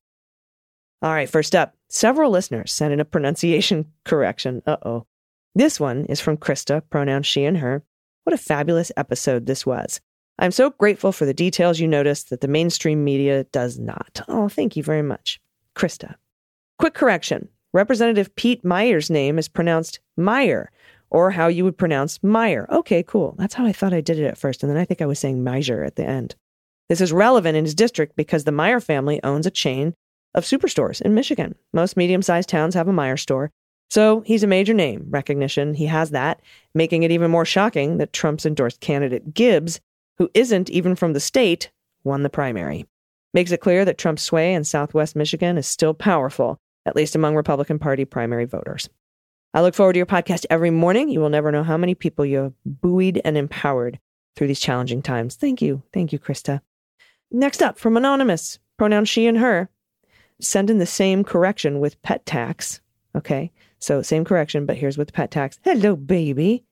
All right, first up, several listeners sent in a pronunciation correction. Uh oh. This one is from Krista, pronouns she and her. What a fabulous episode this was. I'm so grateful for the details you noticed that the mainstream media does not. Oh, thank you very much. Krista. Quick correction Representative Pete Meijer's name is pronounced Meyer, or how you would pronounce Meyer. Okay, cool. That's how I thought I did it at first, and then I think I was saying Meisner at the end. This is relevant in his district because the Meijer family owns a chain of superstores in Michigan. Most medium sized towns have a Meijer store. So he's a major name recognition. He has that, making it even more shocking that Trump's endorsed candidate Gibbs, who isn't even from the state, won the primary. Makes it clear that Trump's sway in Southwest Michigan is still powerful, at least among Republican Party primary voters. I look forward to your podcast every morning. You will never know how many people you have buoyed and empowered through these challenging times. Thank you. Thank you, Krista. Next up, from Anonymous, pronouns she and her. send in the same correction with pet tax. Okay. So same correction, but here's with the pet tax. Hello, baby.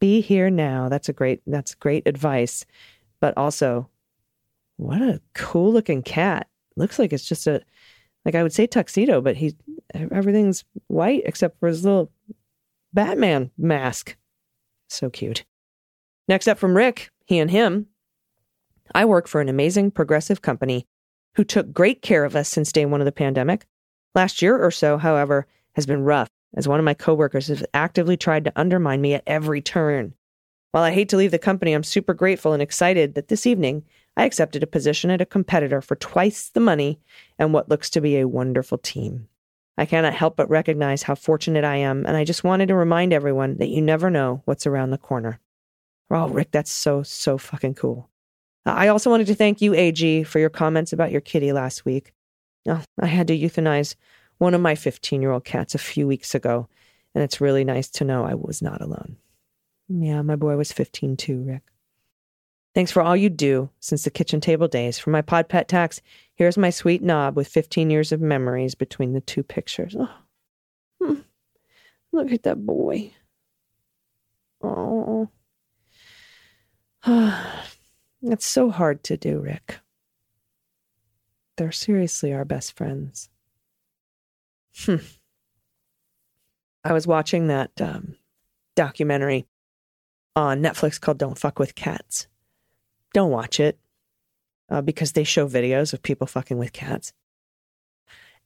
Be here now. That's a great, that's great advice. But also, what a cool looking cat. Looks like it's just a, like I would say tuxedo, but he, everything's white except for his little Batman mask. So cute. Next up from Rick, he and him. I work for an amazing progressive company who took great care of us since day one of the pandemic. Last year or so, however, has been rough as one of my coworkers has actively tried to undermine me at every turn. While I hate to leave the company, I'm super grateful and excited that this evening I accepted a position at a competitor for twice the money and what looks to be a wonderful team. I cannot help but recognize how fortunate I am, and I just wanted to remind everyone that you never know what's around the corner. Oh, Rick, that's so, so fucking cool. I also wanted to thank you, AG, for your comments about your kitty last week. Oh, I had to euthanize one of my 15 year old cats a few weeks ago, and it's really nice to know I was not alone. Yeah, my boy was 15 too, Rick. Thanks for all you do since the kitchen table days. For my pod pet tax, here's my sweet knob with 15 years of memories between the two pictures. Oh, hmm. look at that boy. Oh. It's so hard to do, Rick. They're seriously our best friends. Hmm. I was watching that um, documentary on Netflix called Don't Fuck with Cats. Don't watch it uh, because they show videos of people fucking with cats.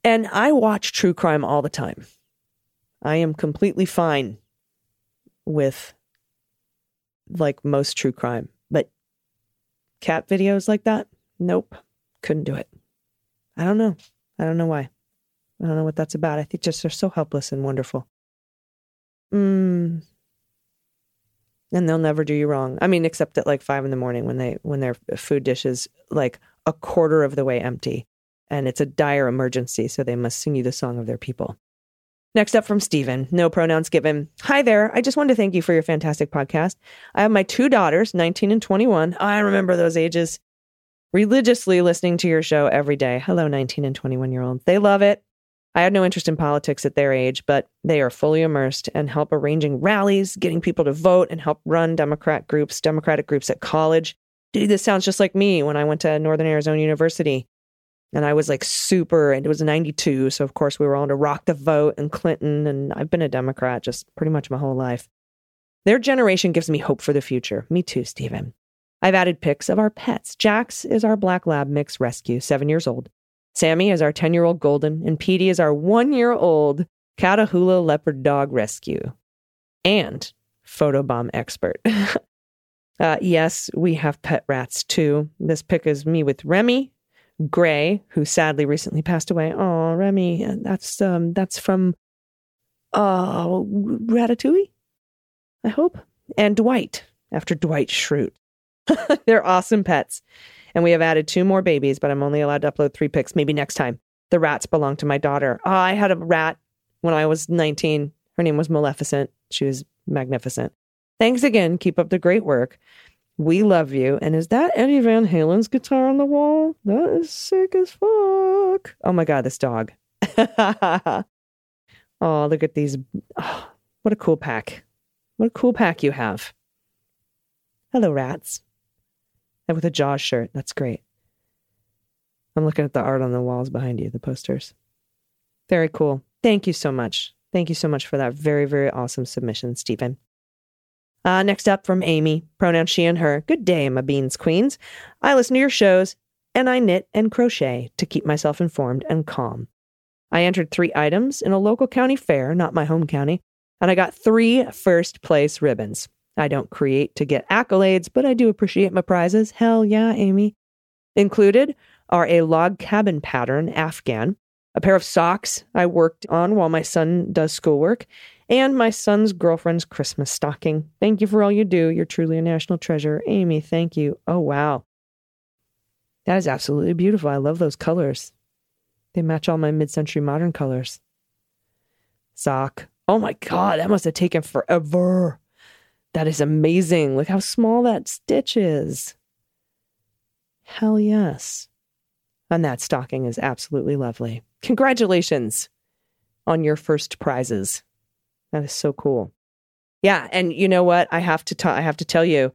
And I watch true crime all the time. I am completely fine with like most true crime, but cat videos like that, nope, couldn't do it. I don't know. I don't know why. I don't know what that's about. I think just they're so helpless and wonderful. Mm. And they'll never do you wrong. I mean, except at like five in the morning when they when their food dish is like a quarter of the way empty, and it's a dire emergency, so they must sing you the song of their people. Next up from Stephen, no pronouns given. Hi there. I just wanted to thank you for your fantastic podcast. I have my two daughters, 19 and 21. I remember those ages. Religiously listening to your show every day. Hello, 19 and 21 year olds. They love it. I had no interest in politics at their age, but they are fully immersed and help arranging rallies, getting people to vote, and help run Democrat groups, Democratic groups at college. Dude, this sounds just like me when I went to Northern Arizona University. And I was like super, and it was 92. So, of course, we were all to rock the vote and Clinton. And I've been a Democrat just pretty much my whole life. Their generation gives me hope for the future. Me too, Stephen. I've added pics of our pets. Jax is our black lab mix rescue, seven years old. Sammy is our 10 year old golden. And Petey is our one year old Catahoula leopard dog rescue. And photobomb expert. uh, yes, we have pet rats too. This pic is me with Remy, Gray, who sadly recently passed away. Oh, Remy, that's um, that's from uh, Ratatouille, I hope. And Dwight, after Dwight Schrute. They're awesome pets. And we have added two more babies, but I'm only allowed to upload three pics. Maybe next time. The rats belong to my daughter. Oh, I had a rat when I was 19. Her name was Maleficent. She was magnificent. Thanks again. Keep up the great work. We love you. And is that Eddie Van Halen's guitar on the wall? That is sick as fuck. Oh my God, this dog. oh, look at these. Oh, what a cool pack. What a cool pack you have. Hello, rats. And with a Jaws shirt. That's great. I'm looking at the art on the walls behind you, the posters. Very cool. Thank you so much. Thank you so much for that very, very awesome submission, Stephen. Uh, next up from Amy, pronoun she and her. Good day, my beans queens. I listen to your shows and I knit and crochet to keep myself informed and calm. I entered three items in a local county fair, not my home county, and I got three first place ribbons. I don't create to get accolades, but I do appreciate my prizes. Hell yeah, Amy. Included are a log cabin pattern Afghan, a pair of socks I worked on while my son does schoolwork, and my son's girlfriend's Christmas stocking. Thank you for all you do. You're truly a national treasure. Amy, thank you. Oh, wow. That is absolutely beautiful. I love those colors. They match all my mid century modern colors. Sock. Oh my God, that must have taken forever. That is amazing. Look how small that stitch is. Hell yes. And that stocking is absolutely lovely. Congratulations on your first prizes. That is so cool. Yeah, and you know what? I have to I have to tell you,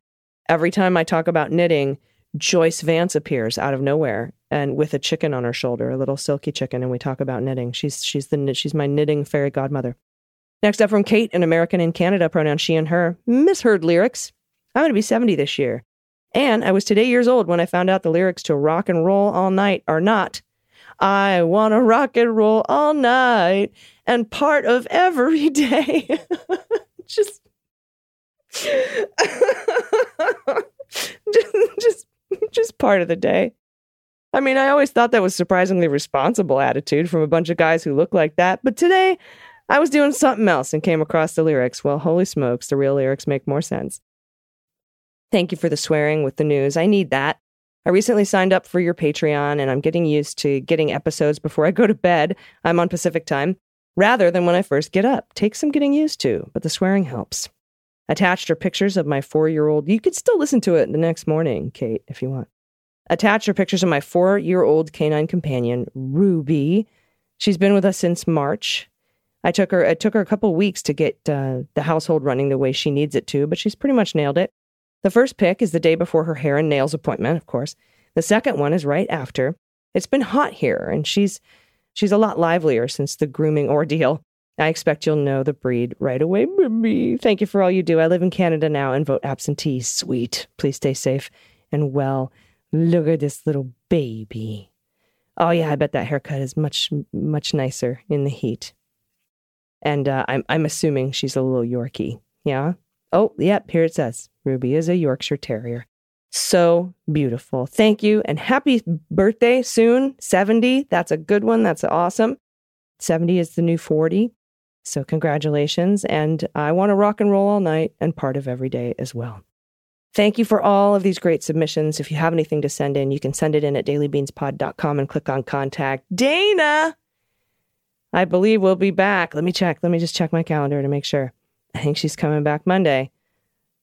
every time I talk about knitting, Joyce Vance appears out of nowhere and with a chicken on her shoulder, a little silky chicken, and we talk about knitting. She's she's the she's my knitting fairy godmother. Next up from Kate, an American in Canada, pronoun she and her. Misheard lyrics. I'm going to be 70 this year. And I was today years old when I found out the lyrics to Rock and Roll All Night are not. I want to rock and roll all night and part of every day. just, just, just, just part of the day. I mean, I always thought that was surprisingly responsible attitude from a bunch of guys who look like that, but today I was doing something else and came across the lyrics. Well, holy smokes, the real lyrics make more sense. Thank you for the swearing with the news. I need that. I recently signed up for your Patreon and I'm getting used to getting episodes before I go to bed. I'm on Pacific time rather than when I first get up. Takes some getting used to, but the swearing helps. Attached are pictures of my four year old. You could still listen to it the next morning, Kate, if you want. Attached are pictures of my four year old canine companion, Ruby. She's been with us since March. I took her. It took her a couple weeks to get uh, the household running the way she needs it to, but she's pretty much nailed it. The first pick is the day before her hair and nails appointment, of course. The second one is right after. It's been hot here, and she's she's a lot livelier since the grooming ordeal. I expect you'll know the breed right away, baby. Thank you for all you do. I live in Canada now and vote absentee. Sweet. Please stay safe and well. Look at this little baby. Oh yeah, I bet that haircut is much much nicer in the heat. And uh, I'm I'm assuming she's a little Yorkie. Yeah. Oh, yep. Here it says Ruby is a Yorkshire Terrier. So beautiful. Thank you and happy birthday soon. 70. That's a good one. That's awesome. 70 is the new 40. So congratulations. And I want to rock and roll all night and part of every day as well. Thank you for all of these great submissions. If you have anything to send in, you can send it in at dailybeanspod.com and click on contact. Dana, I believe we'll be back. Let me check. Let me just check my calendar to make sure. I think she's coming back Monday.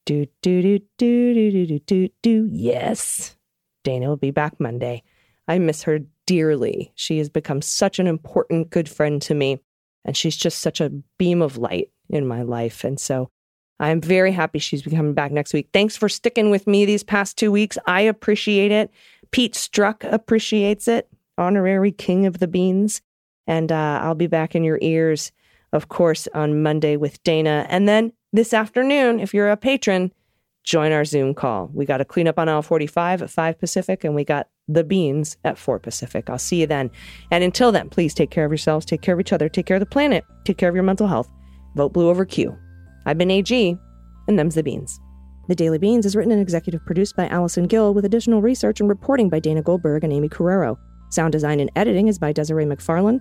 Do, do, do, do, do, do, do, do, do. Yes. Dana will be back Monday. I miss her dearly. She has become such an important, good friend to me. And she's just such a beam of light in my life. And so I'm very happy she's coming back next week. Thanks for sticking with me these past two weeks. I appreciate it. Pete Strzok appreciates it, honorary king of the beans. And uh, I'll be back in your ears, of course, on Monday with Dana. And then this afternoon, if you're a patron, join our Zoom call. We got to clean up on aisle 45 at 5 Pacific, and we got the beans at 4 Pacific. I'll see you then. And until then, please take care of yourselves, take care of each other, take care of the planet, take care of your mental health. Vote blue over Q. I've been AG, and them's the beans. The Daily Beans is written and executive produced by Allison Gill with additional research and reporting by Dana Goldberg and Aimee Carrero. Sound design and editing is by Desiree McFarlane,